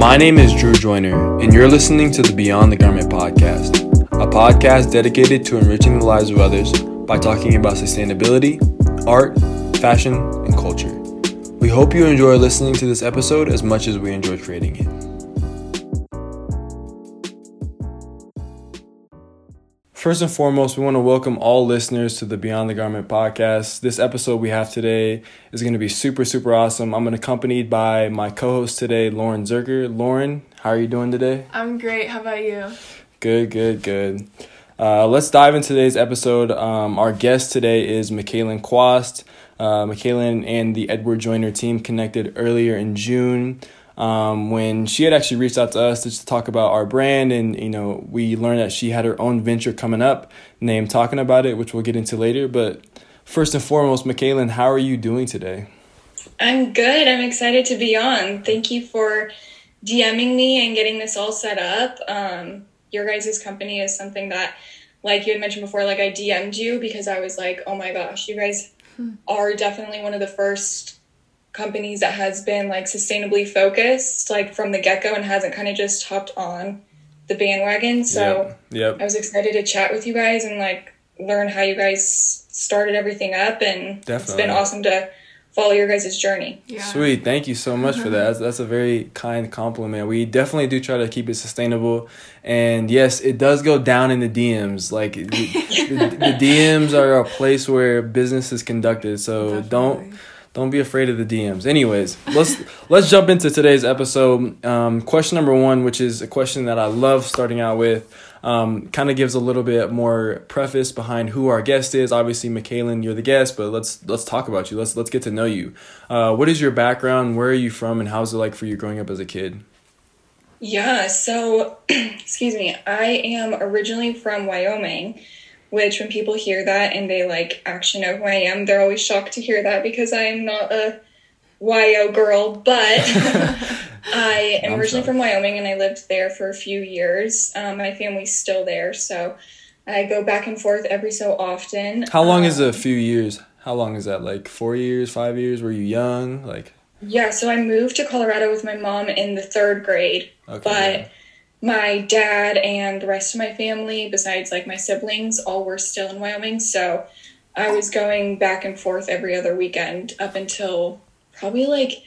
My name is Drew Joyner, and you're listening to the Beyond the Garment podcast, a podcast dedicated to enriching the lives of others by talking about sustainability, art, fashion, and culture. We hope you enjoy listening to this episode as much as we enjoy creating it. First and foremost, we want to welcome all listeners to the Beyond the Garment podcast. This episode we have today is going to be super, super awesome. I'm accompanied by my co host today, Lauren Zerker. Lauren, how are you doing today? I'm great. How about you? Good, good, good. Uh, let's dive into today's episode. Um, our guest today is Michaelin Quast. Uh, Michaelin and the Edward Joyner team connected earlier in June um, when she had actually reached out to us to talk about our brand and you know we learned that she had her own venture coming up named talking about it which we'll get into later. But first and foremost Michaelin, how are you doing today? I'm good. I'm excited to be on. Thank you for dming me and getting this all set up. Um, your guys' company is something that like you had mentioned before like i dm'd you because i was like oh my gosh you guys hmm. are definitely one of the first companies that has been like sustainably focused like from the get-go and hasn't kind of just hopped on the bandwagon so yep. yep. i was excited to chat with you guys and like learn how you guys started everything up and Definitely. it's been awesome to follow your guys' journey. Yeah. Sweet. Thank you so much for mm-hmm. that. That's, that's, a very kind compliment. We definitely do try to keep it sustainable. And yes, it does go down in the DMs. Like the, the, the DMs are a place where business is conducted. So Definitely. don't don't be afraid of the DMs. Anyways, let's let's jump into today's episode. Um, question number one, which is a question that I love starting out with, um, kind of gives a little bit more preface behind who our guest is. Obviously, Michaelin, you're the guest, but let's let's talk about you. Let's let's get to know you. Uh, what is your background? Where are you from? And how's it like for you growing up as a kid? Yeah, so excuse me. I am originally from Wyoming which when people hear that and they like actually know who I am, they're always shocked to hear that because I am not a YO girl, but I am I'm originally sorry. from Wyoming and I lived there for a few years. Um, my family's still there, so I go back and forth every so often. How long um, is a few years? How long is that? Like four years, five years? Were you young? Like yeah, so I moved to Colorado with my mom in the third grade, okay, but. Yeah my dad and the rest of my family, besides like my siblings, all were still in Wyoming. So I was going back and forth every other weekend up until probably like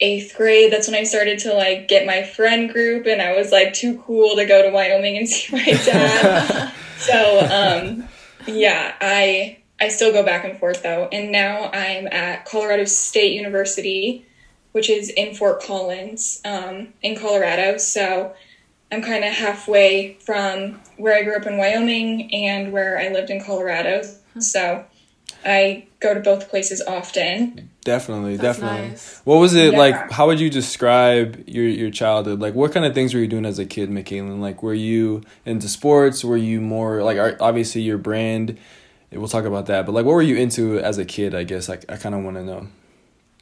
eighth grade. That's when I started to like get my friend group, and I was like too cool to go to Wyoming and see my dad. so um, yeah, I I still go back and forth though, and now I'm at Colorado State University, which is in Fort Collins um, in Colorado. So I'm kind of halfway from where I grew up in Wyoming and where I lived in Colorado. So I go to both places often. Definitely, That's definitely. Nice. What was it yeah. like? How would you describe your your childhood? Like, what kind of things were you doing as a kid, Michaelin? Like, were you into sports? Were you more like obviously your brand? We'll talk about that. But like, what were you into as a kid? I guess like I kind of want to know.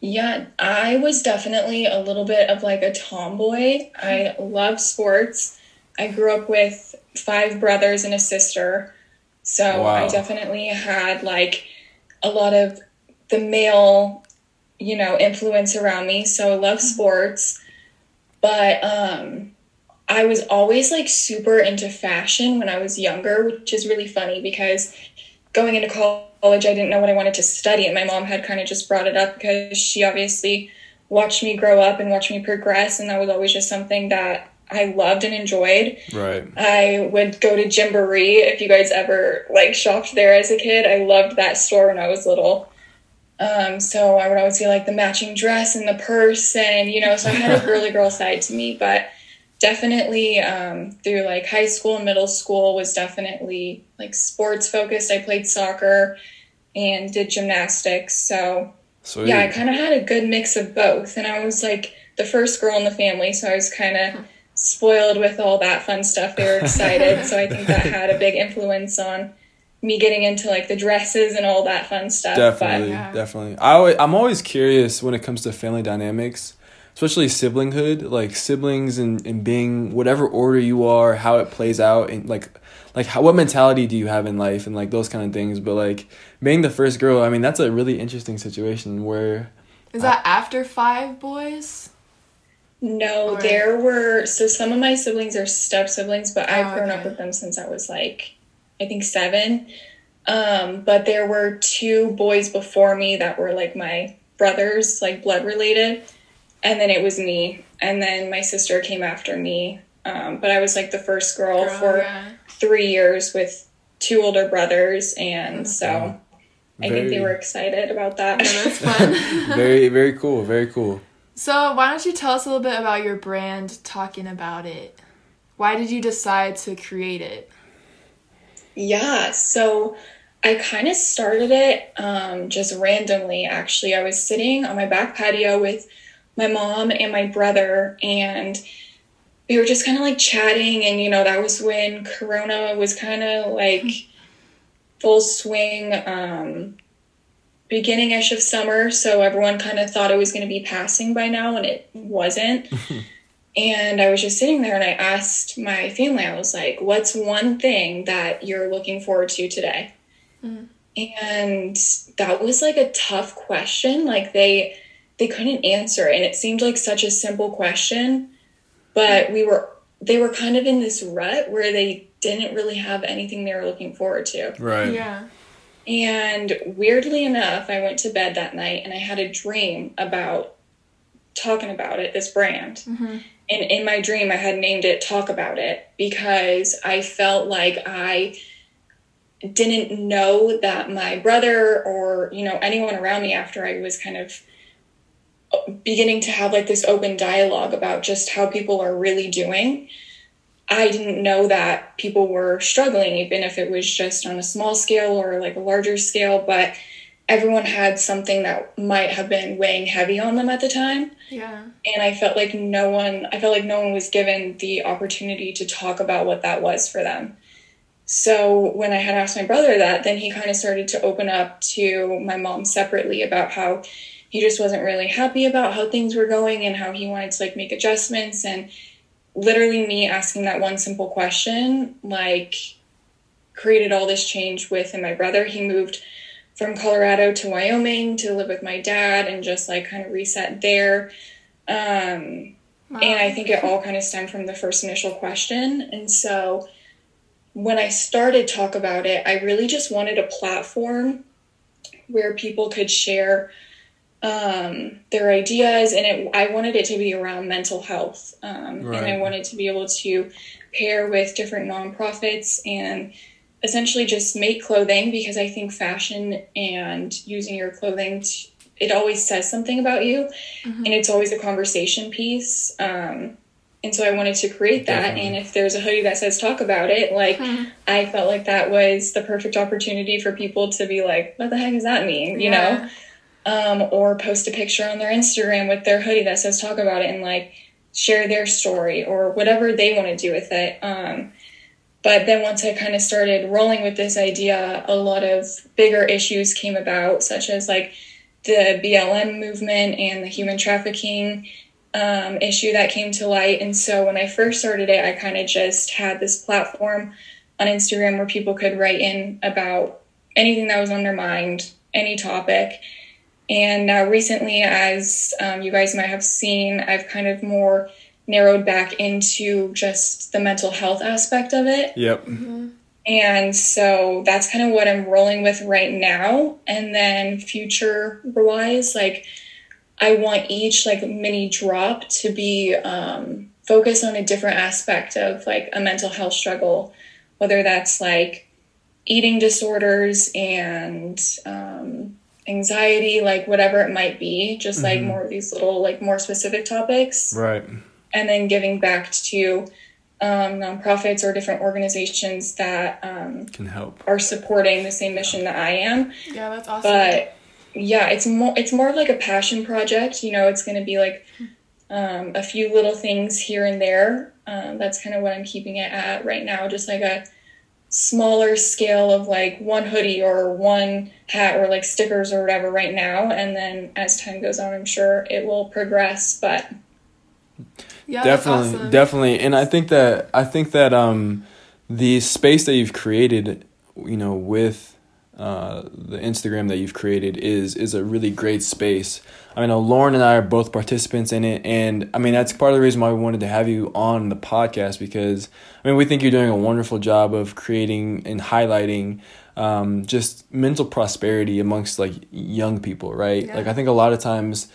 Yeah, I was definitely a little bit of like a tomboy. I love sports. I grew up with five brothers and a sister. So wow. I definitely had like a lot of the male, you know, influence around me. So I love sports. But um I was always like super into fashion when I was younger, which is really funny because going into college I didn't know what I wanted to study. And my mom had kind of just brought it up because she obviously watched me grow up and watched me progress. And that was always just something that I loved and enjoyed. Right. I would go to Gymboree if you guys ever like shopped there as a kid. I loved that store when I was little. Um, so I would always see like the matching dress and the purse and you know, so I had a girly girl side to me, but definitely um, through like high school and middle school was definitely like sports focused. I played soccer and did gymnastics. So Sweet. yeah, I kind of had a good mix of both. And I was like the first girl in the family, so I was kind of spoiled with all that fun stuff. They were excited, so I think that had a big influence on me getting into like the dresses and all that fun stuff. Definitely, but, yeah. definitely. I always, I'm always curious when it comes to family dynamics, especially siblinghood, like siblings and, and being whatever order you are, how it plays out, and like like how, what mentality do you have in life and like those kind of things but like being the first girl i mean that's a really interesting situation where is that I, after five boys No, or... there were so some of my siblings are step siblings, but oh, I've grown okay. up with them since I was like I think seven. Um, but there were two boys before me that were like my brothers, like blood related, and then it was me, and then my sister came after me. Um, but I was like the first girl, girl for yeah. three years with two older brothers, and so I think they were excited about that. Yeah, that's fun. very, very cool. Very cool. So, why don't you tell us a little bit about your brand, talking about it? Why did you decide to create it? Yeah, so I kind of started it um, just randomly, actually. I was sitting on my back patio with my mom and my brother, and we were just kind of like chatting. And, you know, that was when Corona was kind of like full swing. Um, beginning ish of summer, so everyone kind of thought it was going to be passing by now, and it wasn't. and I was just sitting there and I asked my family, I was like, what's one thing that you're looking forward to today? Mm. And that was like a tough question. Like they they couldn't answer and it seemed like such a simple question, but we were they were kind of in this rut where they didn't really have anything they were looking forward to. Right. Yeah. And weirdly enough, I went to bed that night and I had a dream about talking about it, this brand. Mm-hmm. And in my dream, I had named it Talk About It because I felt like I didn't know that my brother or, you know, anyone around me after I was kind of beginning to have like this open dialogue about just how people are really doing I didn't know that people were struggling, even if it was just on a small scale or like a larger scale, but everyone had something that might have been weighing heavy on them at the time. Yeah. And I felt like no one I felt like no one was given the opportunity to talk about what that was for them. So when I had asked my brother that, then he kind of started to open up to my mom separately about how he just wasn't really happy about how things were going and how he wanted to like make adjustments. And literally me asking that one simple question like created all this change with him my brother. He moved from colorado to wyoming to live with my dad and just like kind of reset there. Um, wow. and i think it all kind of stemmed from the first initial question. And so when i started talk about it i really just wanted a platform where people could share um, their ideas, and it, I wanted it to be around mental health, um, right. and I wanted to be able to pair with different nonprofits and essentially just make clothing because I think fashion and using your clothing t- it always says something about you, mm-hmm. and it's always a conversation piece. Um, and so I wanted to create that. Definitely. And if there's a hoodie that says talk about it, like mm-hmm. I felt like that was the perfect opportunity for people to be like, what the heck does that mean? You yeah. know? Um, or post a picture on their Instagram with their hoodie that says talk about it and like share their story or whatever they want to do with it. Um, but then once I kind of started rolling with this idea, a lot of bigger issues came about, such as like the BLM movement and the human trafficking um, issue that came to light. And so when I first started it, I kind of just had this platform on Instagram where people could write in about anything that was on their mind, any topic. And now, recently, as um, you guys might have seen, I've kind of more narrowed back into just the mental health aspect of it. Yep. Mm-hmm. And so that's kind of what I'm rolling with right now. And then future wise, like I want each like mini drop to be um, focused on a different aspect of like a mental health struggle, whether that's like eating disorders and um, anxiety, like whatever it might be, just mm-hmm. like more of these little, like more specific topics. Right. And then giving back to um, nonprofits or different organizations that um, can help are supporting the same mission that I am. Yeah, that's awesome. But yeah, it's more it's more of like a passion project. You know, it's going to be like um, a few little things here and there. Um, that's kind of what I'm keeping it at right now, just like a smaller scale of like one hoodie or one hat or like stickers or whatever right now and then as time goes on i'm sure it will progress but yeah, definitely awesome. definitely and i think that i think that um the space that you've created you know with uh, the Instagram that you've created is is a really great space. I mean, Lauren and I are both participants in it, and I mean that's part of the reason why we wanted to have you on the podcast because I mean we think you're doing a wonderful job of creating and highlighting um, just mental prosperity amongst like young people, right? Yeah. Like I think a lot of times,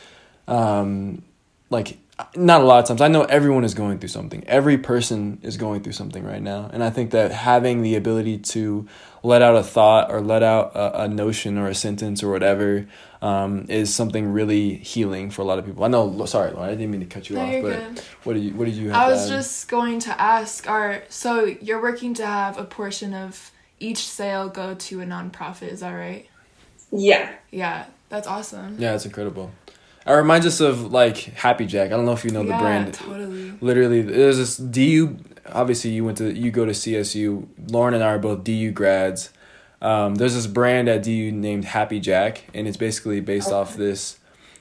um, like not a lot of times. I know everyone is going through something. Every person is going through something right now. And I think that having the ability to let out a thought or let out a, a notion or a sentence or whatever um, is something really healing for a lot of people. I know. Sorry, Lauren, I didn't mean to cut you no, off. But good. what did you What did you? I was just going to ask. Are so you're working to have a portion of each sale go to a nonprofit? Is that right? Yeah. Yeah, that's awesome. Yeah, it's incredible. It reminds us of like Happy Jack. I don't know if you know yeah, the brand. Totally. Literally, there's this DU. Obviously, you went to you go to CSU. Lauren and I are both DU grads. Um, there's this brand at DU named Happy Jack, and it's basically based okay. off this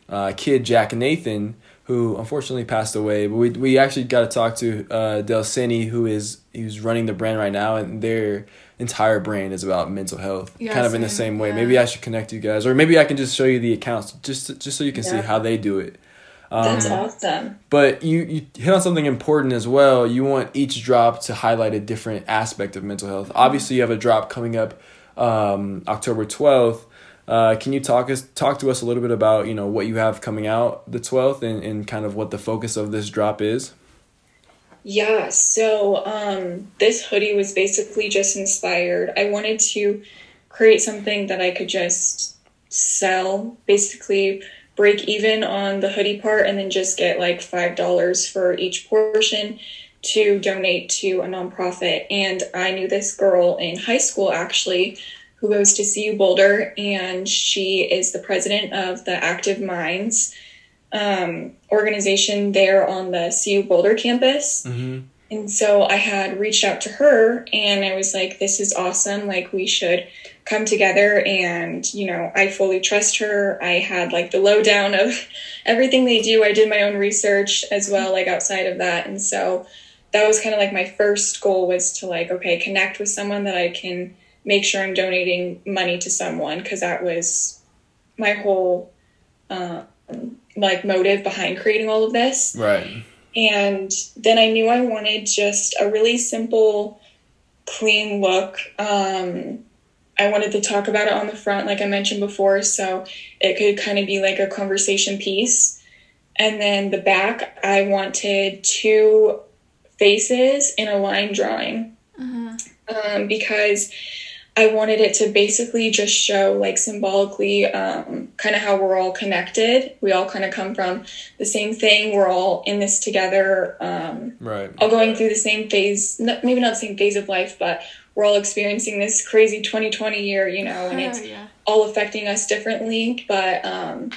uh, kid Jack Nathan who unfortunately passed away. But we we actually got to talk to uh, Delcini, who is who's running the brand right now, and their entire brand is about mental health, yeah, kind of in the same way. Yeah. Maybe I should connect you guys, or maybe I can just show you the accounts, just just so you can yeah. see how they do it. Um, That's awesome. But you you hit on something important as well. You want each drop to highlight a different aspect of mental health. Mm-hmm. Obviously, you have a drop coming up um, October twelfth. Uh, can you talk us talk to us a little bit about you know what you have coming out the twelfth and, and kind of what the focus of this drop is? Yeah, so um, this hoodie was basically just inspired. I wanted to create something that I could just sell, basically break even on the hoodie part, and then just get like $5 for each portion to donate to a nonprofit. And I knew this girl in high school actually who goes to CU Boulder, and she is the president of the Active Minds um, organization there on the CU Boulder campus. Mm-hmm. And so I had reached out to her and I was like, this is awesome. Like, we should come together. And, you know, I fully trust her. I had like the lowdown of everything they do. I did my own research as well, like outside of that. And so that was kind of like my first goal was to like, okay, connect with someone that I can make sure I'm donating money to someone because that was my whole um, like motive behind creating all of this. Right. And then I knew I wanted just a really simple, clean look. Um, I wanted to talk about it on the front, like I mentioned before, so it could kind of be like a conversation piece. And then the back, I wanted two faces in a line drawing. Mm-hmm. Um, because I wanted it to basically just show, like, symbolically, um, kind of how we're all connected. We all kind of come from the same thing. We're all in this together. Um, right. All going through the same phase, maybe not the same phase of life, but we're all experiencing this crazy 2020 year, you know, and it's yeah. all affecting us differently. But, um,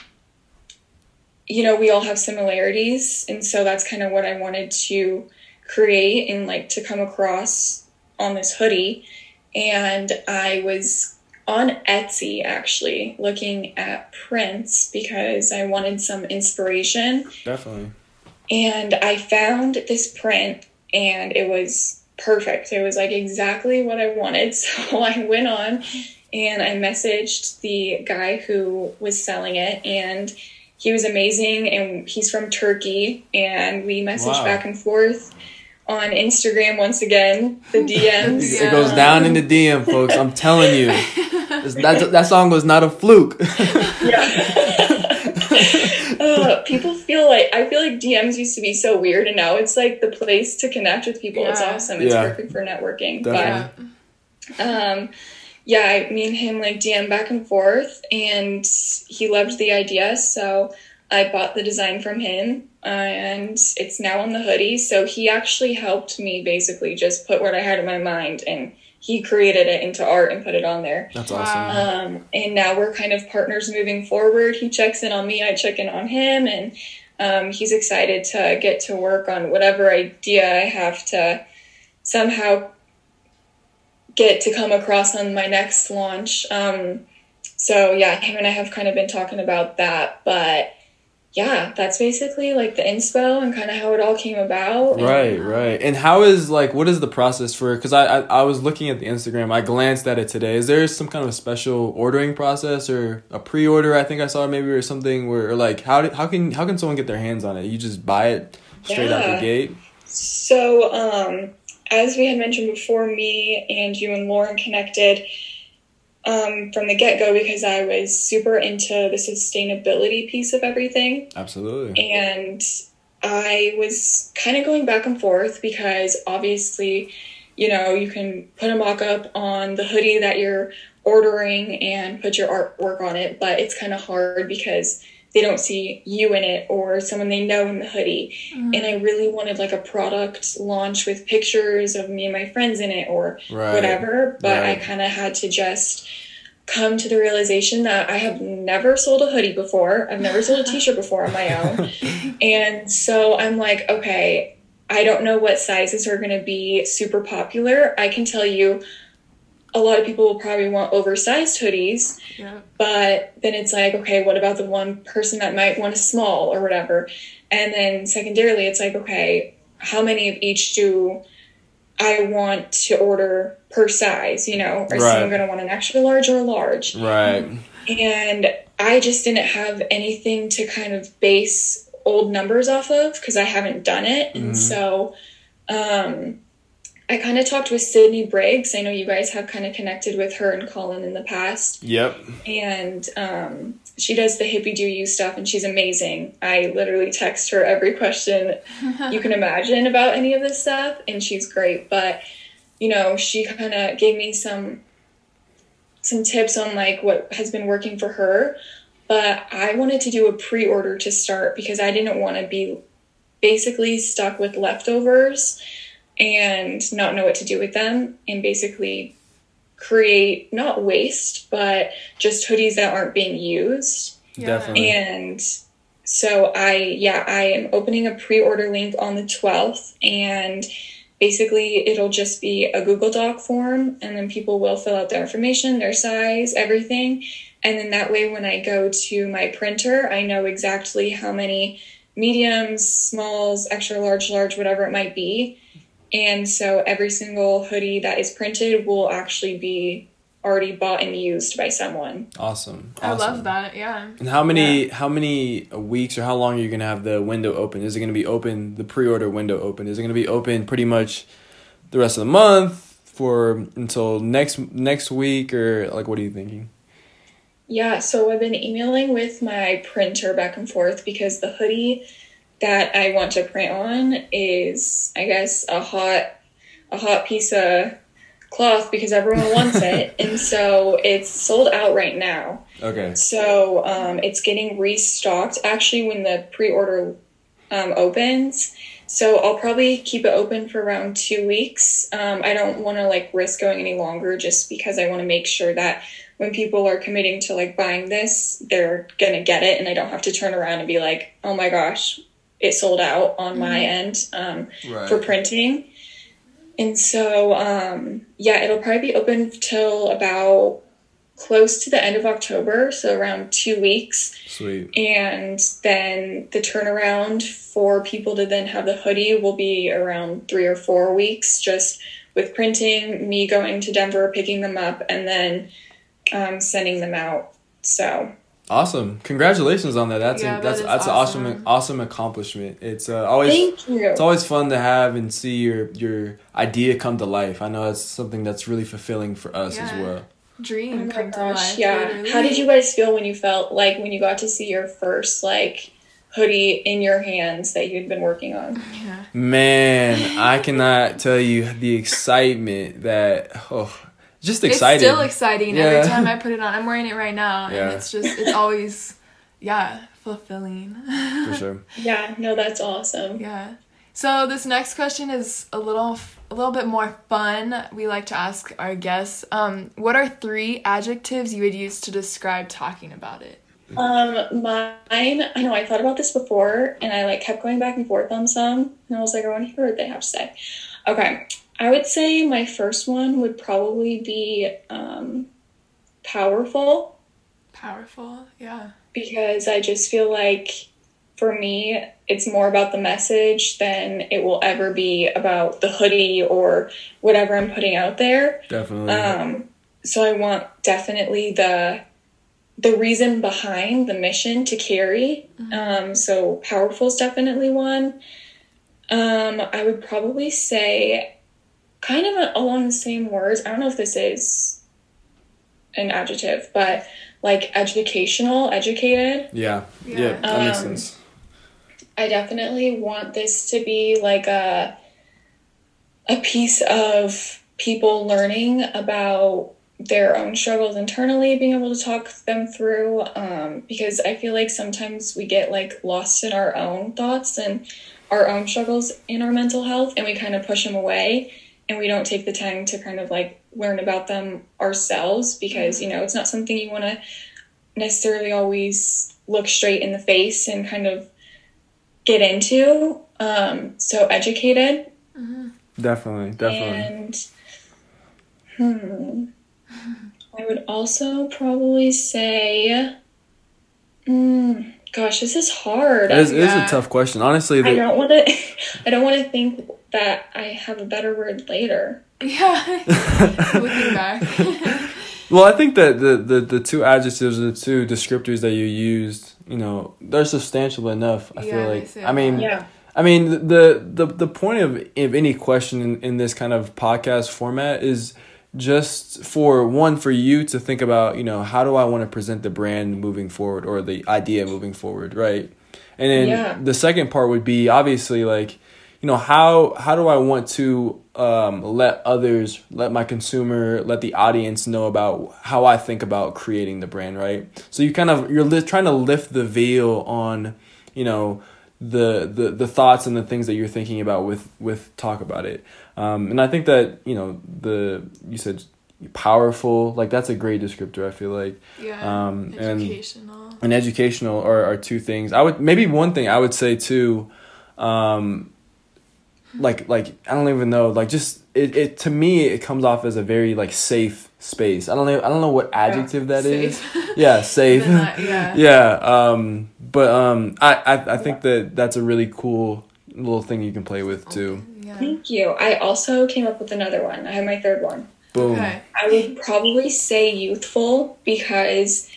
you know, we all have similarities. And so that's kind of what I wanted to create and, like, to come across on this hoodie and I was on Etsy actually looking at prints because I wanted some inspiration. Definitely. And I found this print and it was perfect. It was like exactly what I wanted. So I went on and I messaged the guy who was selling it and he was amazing and he's from Turkey and we messaged wow. back and forth on Instagram once again. The DMs. yeah. It goes down in the DM, folks. I'm telling you, that that song was not a fluke. yeah. uh, people feel like I feel like DMs used to be so weird, and now it's like the place to connect with people. Yeah. It's awesome. It's yeah. perfect for networking. Definitely. But um, yeah, I, me and him like DM back and forth, and he loved the idea, so I bought the design from him and it's now on the hoodie. So he actually helped me basically just put what I had in my mind and he created it into art and put it on there. That's awesome. Um, and now we're kind of partners moving forward. He checks in on me, I check in on him, and um, he's excited to get to work on whatever idea I have to somehow get to come across on my next launch. Um, so yeah, him and I have kind of been talking about that, but yeah, that's basically like the inspo and kind of how it all came about. Right, and, right. And how is like what is the process for? Because I, I I was looking at the Instagram. I glanced at it today. Is there some kind of a special ordering process or a pre-order? I think I saw maybe or something where or like how did, how can how can someone get their hands on it? You just buy it straight yeah. out the gate. So um, as we had mentioned before, me and you and Lauren connected um, from the get go because I was super into the sustainability piece of everything. Absolutely. And I was kind of going back and forth because obviously, you know, you can put a mock up on the hoodie that you're ordering and put your artwork on it, but it's kind of hard because they don't see you in it or someone they know in the hoodie. Mm-hmm. And I really wanted like a product launch with pictures of me and my friends in it or right. whatever. But right. I kind of had to just come to the realization that I have never sold a hoodie before. I've never sold a t shirt before on my own. and so I'm like, okay, I don't know what sizes are going to be super popular. I can tell you a lot of people will probably want oversized hoodies. Yeah. But then it's like, okay, what about the one person that might want a small or whatever? And then secondarily, it's like, okay, how many of each do I want to order per size? You know, or right. someone going to want an extra large or a large? Right. And I just didn't have anything to kind of base old numbers off of because I haven't done it. Mm-hmm. And so, um, I kind of talked with Sydney Briggs. I know you guys have kind of connected with her and Colin in the past. Yep. And um, she does the hippie do you stuff, and she's amazing. I literally text her every question you can imagine about any of this stuff, and she's great. But you know, she kind of gave me some some tips on like what has been working for her. But I wanted to do a pre-order to start because I didn't want to be basically stuck with leftovers and not know what to do with them and basically create not waste but just hoodies that aren't being used. Definitely. And so i yeah i am opening a pre-order link on the 12th and basically it'll just be a google doc form and then people will fill out their information their size everything. And then that way when i go to my printer i know exactly how many mediums smalls extra large large whatever it might be and so every single hoodie that is printed will actually be already bought and used by someone. Awesome. awesome. I love that. Yeah. And how many yeah. how many weeks or how long are you gonna have the window open? Is it gonna be open the pre order window open? Is it gonna be open pretty much the rest of the month for until next next week or like what are you thinking? Yeah, so I've been emailing with my printer back and forth because the hoodie that I want to print on is, I guess, a hot, a hot piece of cloth because everyone wants it, and so it's sold out right now. Okay. So um, it's getting restocked actually when the pre-order um, opens. So I'll probably keep it open for around two weeks. Um, I don't want to like risk going any longer just because I want to make sure that when people are committing to like buying this, they're gonna get it, and I don't have to turn around and be like, oh my gosh, it sold out on mm-hmm. my end um, right. for printing. And so, um, yeah, it'll probably be open till about close to the end of October, so around two weeks. Sweet. And then the turnaround for people to then have the hoodie will be around three or four weeks, just with printing, me going to Denver, picking them up, and then um, sending them out. So Awesome! Congratulations on that. That's yeah, a, that's that that's awesome. an awesome awesome accomplishment. It's uh, always it's always fun to have and see your your idea come to life. I know it's something that's really fulfilling for us yeah. as well. Dream oh come gosh, to life. Yeah. Literally. How did you guys feel when you felt like when you got to see your first like hoodie in your hands that you'd been working on? Yeah. Man, I cannot tell you the excitement that oh just exciting. It's still exciting yeah. every time I put it on. I'm wearing it right now, yeah. and it's just it's always yeah fulfilling. For sure. yeah, no, that's awesome. Yeah. So this next question is a little a little bit more fun. We like to ask our guests, um, what are three adjectives you would use to describe talking about it? Um, mine. I know I thought about this before, and I like kept going back and forth on some, and I was like, I want to hear what they have to say. Okay, I would say my first one would probably be um, powerful. Powerful, yeah. Because I just feel like for me, it's more about the message than it will ever be about the hoodie or whatever I'm putting out there. Definitely. Um, so I want definitely the the reason behind the mission to carry. Um, so powerful is definitely one. Um, I would probably say, kind of along the same words. I don't know if this is an adjective, but like educational, educated. yeah. Yeah. Yeah. That makes Um, sense. I definitely want this to be like a a piece of people learning about their own struggles internally, being able to talk them through. Um, because I feel like sometimes we get like lost in our own thoughts and our own struggles in our mental health, and we kind of push them away, and we don't take the time to kind of like learn about them ourselves because you know it's not something you want to necessarily always look straight in the face and kind of get into. Um, so educated Definitely. Definitely. and hmm, I would also probably say, mm, gosh, this is hard. It is, it is a tough question. Honestly, I don't want to. I don't want to think that I have a better word later. Yeah. Looking back. Well, I think that the, the, the two adjectives or the two descriptors that you used, you know, they're substantial enough. I Yeah, feel like. I mean. Yeah. I mean, the the the point of of any question in, in this kind of podcast format is just for one for you to think about, you know, how do I want to present the brand moving forward or the idea moving forward, right? And then Yeah. the second part would be obviously like, you know, how how do I want to um, let others, let my consumer, let the audience know about how I think about creating the brand, right? So you kind of you're li- trying to lift the veil on, you know, the the the thoughts and the things that you're thinking about with with talk about it. Um, and I think that you know the you said powerful like that's a great descriptor. I feel like Yeah. Um, and- Educational. and educational are, are two things. I would maybe one thing I would say too, um, like like I don't even know like just it, it to me it comes off as a very like safe space. I don't know I don't know what adjective that is. Safe. Yeah, safe. Then that- yeah. yeah. Um, but um, I, I I think that that's a really cool little thing you can play with too. Yeah. Thank you. I also came up with another one. I have my third one. Boom. Okay. I would probably say youthful because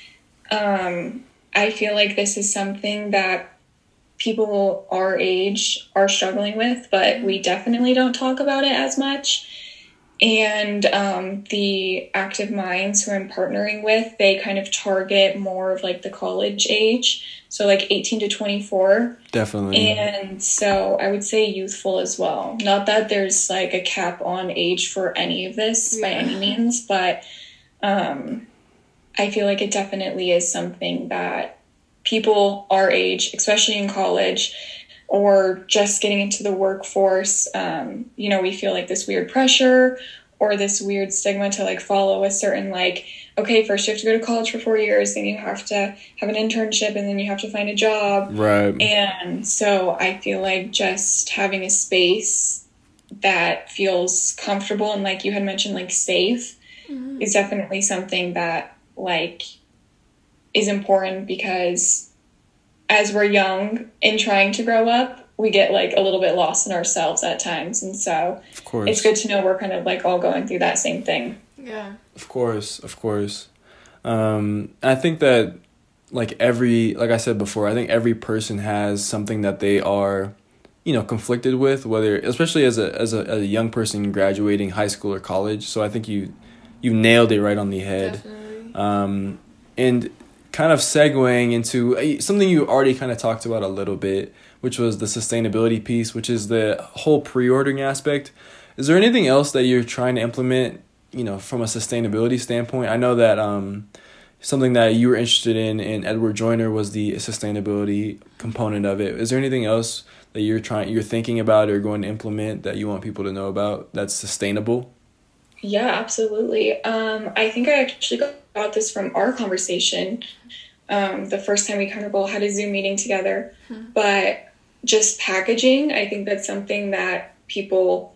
um, I feel like this is something that people our age are struggling with, but we definitely don't talk about it as much. And um, the active minds who I'm partnering with, they kind of target more of like the college age, so like 18 to 24. Definitely. And so I would say youthful as well. Not that there's like a cap on age for any of this by any means, but um, I feel like it definitely is something that people our age, especially in college or just getting into the workforce, um, you know, we feel like this weird pressure or this weird stigma to like follow a certain like okay first you have to go to college for four years then you have to have an internship and then you have to find a job right. and so I feel like just having a space that feels comfortable and like you had mentioned like safe is definitely something that like is important because as we're young and trying to grow up, we get like a little bit lost in ourselves at times. And so of course. it's good to know we're kind of like all going through that same thing. Yeah. Of course, of course. Um, I think that like every like I said before, I think every person has something that they are, you know, conflicted with, whether especially as a as a, as a young person graduating high school or college. So I think you you nailed it right on the head. Definitely. Um, and kind of segueing into uh, something you already kind of talked about a little bit, which was the sustainability piece, which is the whole pre-ordering aspect. Is there anything else that you're trying to implement, you know, from a sustainability standpoint? I know that um, something that you were interested in in Edward Joyner was the sustainability component of it. Is there anything else that you're trying you're thinking about or going to implement that you want people to know about that's sustainable? Yeah, absolutely. Um, I think I actually got this from our conversation um, the first time we kind of all had a Zoom meeting together. But just packaging, I think that's something that people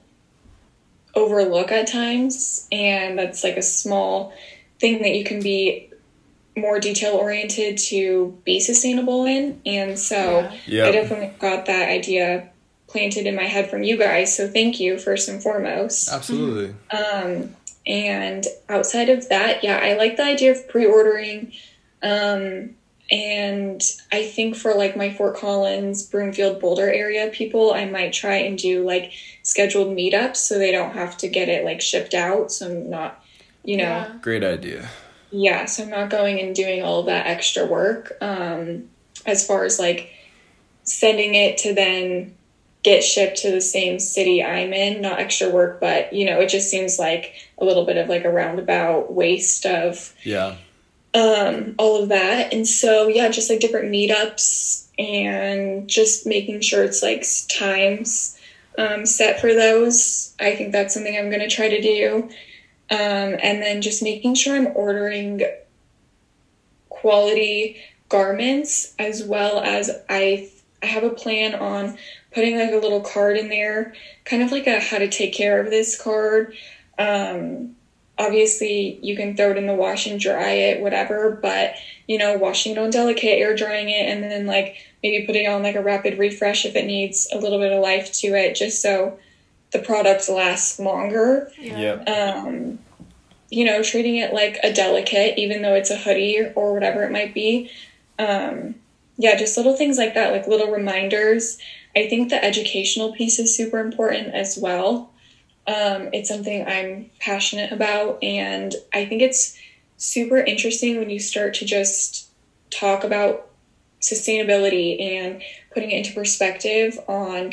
overlook at times. And that's like a small thing that you can be more detail oriented to be sustainable in. And so yeah. I definitely got that idea planted in my head from you guys. So thank you first and foremost. Absolutely. Um, and outside of that, yeah, I like the idea of pre-ordering. Um, and I think for like my Fort Collins, Broomfield, Boulder area people, I might try and do like scheduled meetups so they don't have to get it like shipped out. So I'm not, you know. Yeah. Great idea. Yeah, so I'm not going and doing all that extra work. Um, as far as like sending it to then get shipped to the same city I'm in, not extra work, but you know, it just seems like a little bit of like a roundabout waste of yeah um, all of that. And so, yeah, just like different meetups and just making sure it's like times um, set for those. I think that's something I'm going to try to do. Um, and then just making sure I'm ordering quality garments as well as I I have a plan on putting like a little card in there, kind of like a how to take care of this card. Um, obviously you can throw it in the wash and dry it whatever but you know washing it on delicate air drying it and then like maybe putting on like a rapid refresh if it needs a little bit of life to it just so the product lasts longer. Yeah. Um you know treating it like a delicate even though it's a hoodie or whatever it might be. Um yeah just little things like that like little reminders. I think the educational piece is super important as well. Um, it's something I'm passionate about, and I think it's super interesting when you start to just talk about sustainability and putting it into perspective on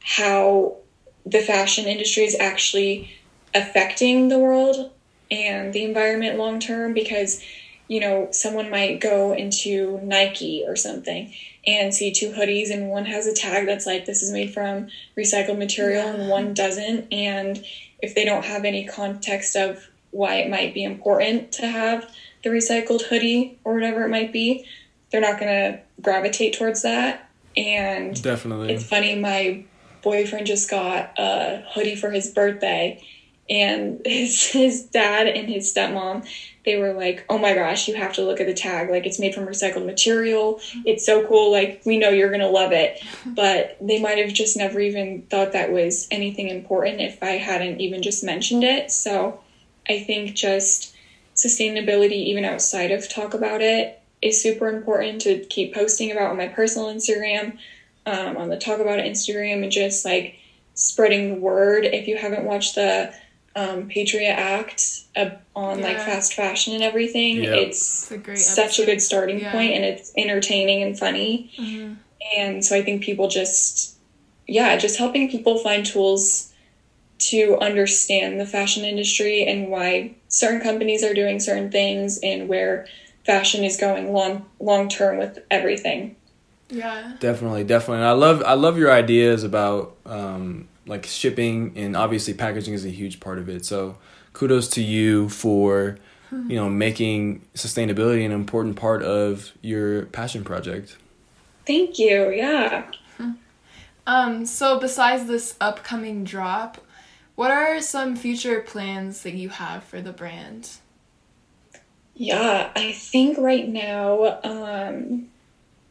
how the fashion industry is actually affecting the world and the environment long term because you know someone might go into Nike or something and see two hoodies and one has a tag that's like this is made from recycled material yeah. and one doesn't. And if they don't have any context of why it might be important to have the recycled hoodie or whatever it might be they're not going to gravitate towards that. And definitely. it's funny my boyfriend just got a hoodie for his birthday and his his dad and his stepmom they were like oh my gosh you have to look at the tag. Like it's made from recycled material. It's so cool. Like we know you're gonna love it. But they might have just never even thought that was anything important if i hadn't even just mentioned it. So i think just sustainability even outside of talk about it is super important to keep posting about on my personal instagram um, on the talk about it instagram and just like spreading the word. If you haven't watched the um, Patriot Act uh, on yeah. like fast fashion and everything. Yep. It's, it's a such a good starting yeah. point and it's entertaining and funny. Mm-hmm. And so I think people just, yeah, just helping people find tools to understand the fashion industry and why certain companies are doing certain things and where fashion is going long long term with everything. Yeah. Definitely, definitely. And I love I love your ideas about um, like shipping and obviously packaging is a huge part of it. So kudos to you for you know making sustainability an important part of your passion project. Thank you. Yeah. Um so besides this upcoming drop, what are some future plans that you have for the brand? Yeah, I think right now um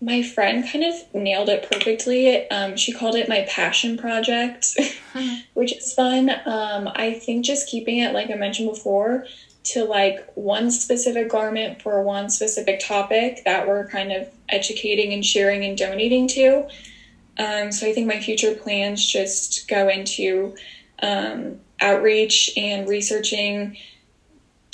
my friend kind of nailed it perfectly. Um, she called it my passion project, which is fun. Um, I think just keeping it, like I mentioned before, to like one specific garment for one specific topic that we're kind of educating and sharing and donating to. Um, so I think my future plans just go into um, outreach and researching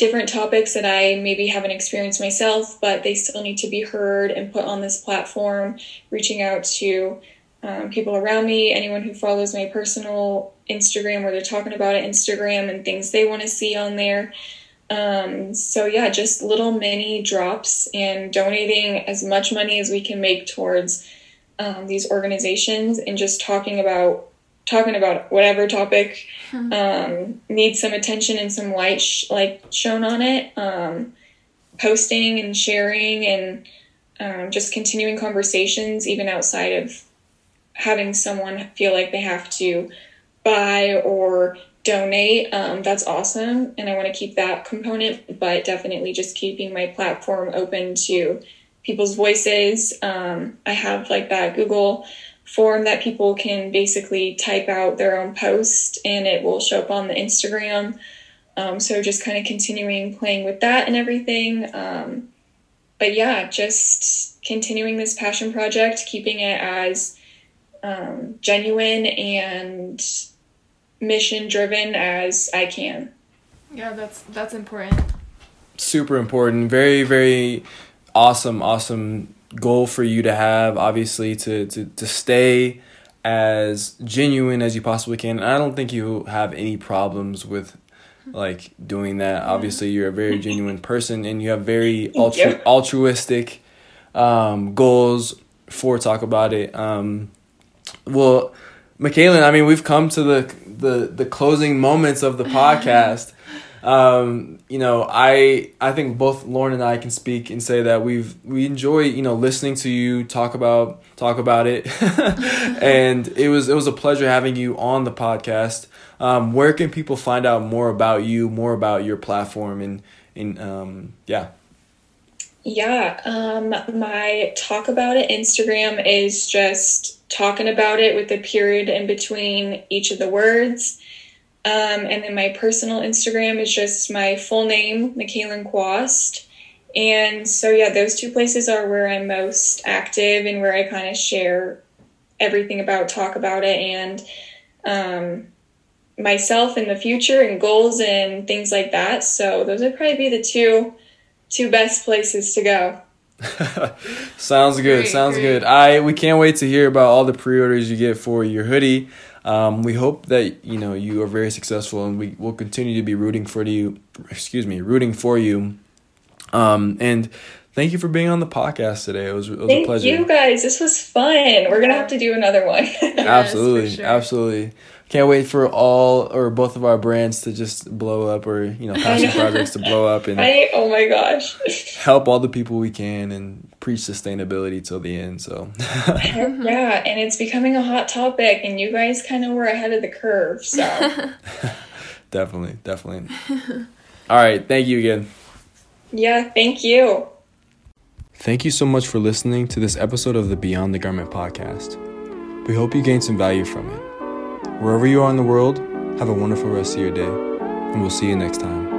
different topics that I maybe haven't experienced myself, but they still need to be heard and put on this platform, reaching out to um, people around me, anyone who follows my personal Instagram where they're talking about it, Instagram, and things they want to see on there. Um, so, yeah, just little mini drops and donating as much money as we can make towards um, these organizations and just talking about talking about whatever topic hmm. um, needs some attention and some light sh- like shown on it um, posting and sharing and um, just continuing conversations even outside of having someone feel like they have to buy or donate, um, that's awesome. And I want to keep that component, but definitely just keeping my platform open to people's voices. Um, I have like that Google form that people can basically type out their own post and it will show up on the Instagram. Um, so just kind of continuing playing with that and everything. Um, but yeah, just continuing this passion project, keeping it as um, genuine and mission driven as I can. Yeah, that's that's important. Super important. Very very awesome awesome goal for you to have obviously to to to stay as genuine as you possibly can. And I don't think you have any problems with like doing that. Obviously, you're a very genuine person and you have very altru- altruistic um, goals for talk about it. Um, well, Michaela, I mean, we've come to the the the closing moments of the podcast. Um, you know, I I think both Lauren and I can speak and say that we've we enjoy you know listening to you talk about talk about it, and it was it was a pleasure having you on the podcast. Um, where can people find out more about you, more about your platform, and and um, yeah. Yeah, um, my talk about it Instagram is just talking about it with a period in between each of the words. Um, and then my personal Instagram is just my full name, Michaela Quast. And so, yeah, those two places are where I'm most active and where I kind of share everything about, talk about it, and um, myself in the future and goals and things like that. So, those would probably be the two two best places to go. sounds good. Great, sounds great. good. I we can't wait to hear about all the pre-orders you get for your hoodie. Um, we hope that you know you are very successful, and we will continue to be rooting for you. Excuse me, rooting for you. Um, and thank you for being on the podcast today. It was, it was thank a pleasure. you guys. This was fun. We're gonna have to do another one. yes, absolutely, sure. absolutely. Can't wait for all or both of our brands to just blow up, or you know, passion projects to blow up, and I, oh my gosh, help all the people we can and preach sustainability till the end. So yeah, and it's becoming a hot topic, and you guys kind of were ahead of the curve. So definitely, definitely. All right, thank you again. Yeah, thank you. Thank you so much for listening to this episode of the Beyond the Garment podcast. We hope you gained some value from it. Wherever you are in the world, have a wonderful rest of your day, and we'll see you next time.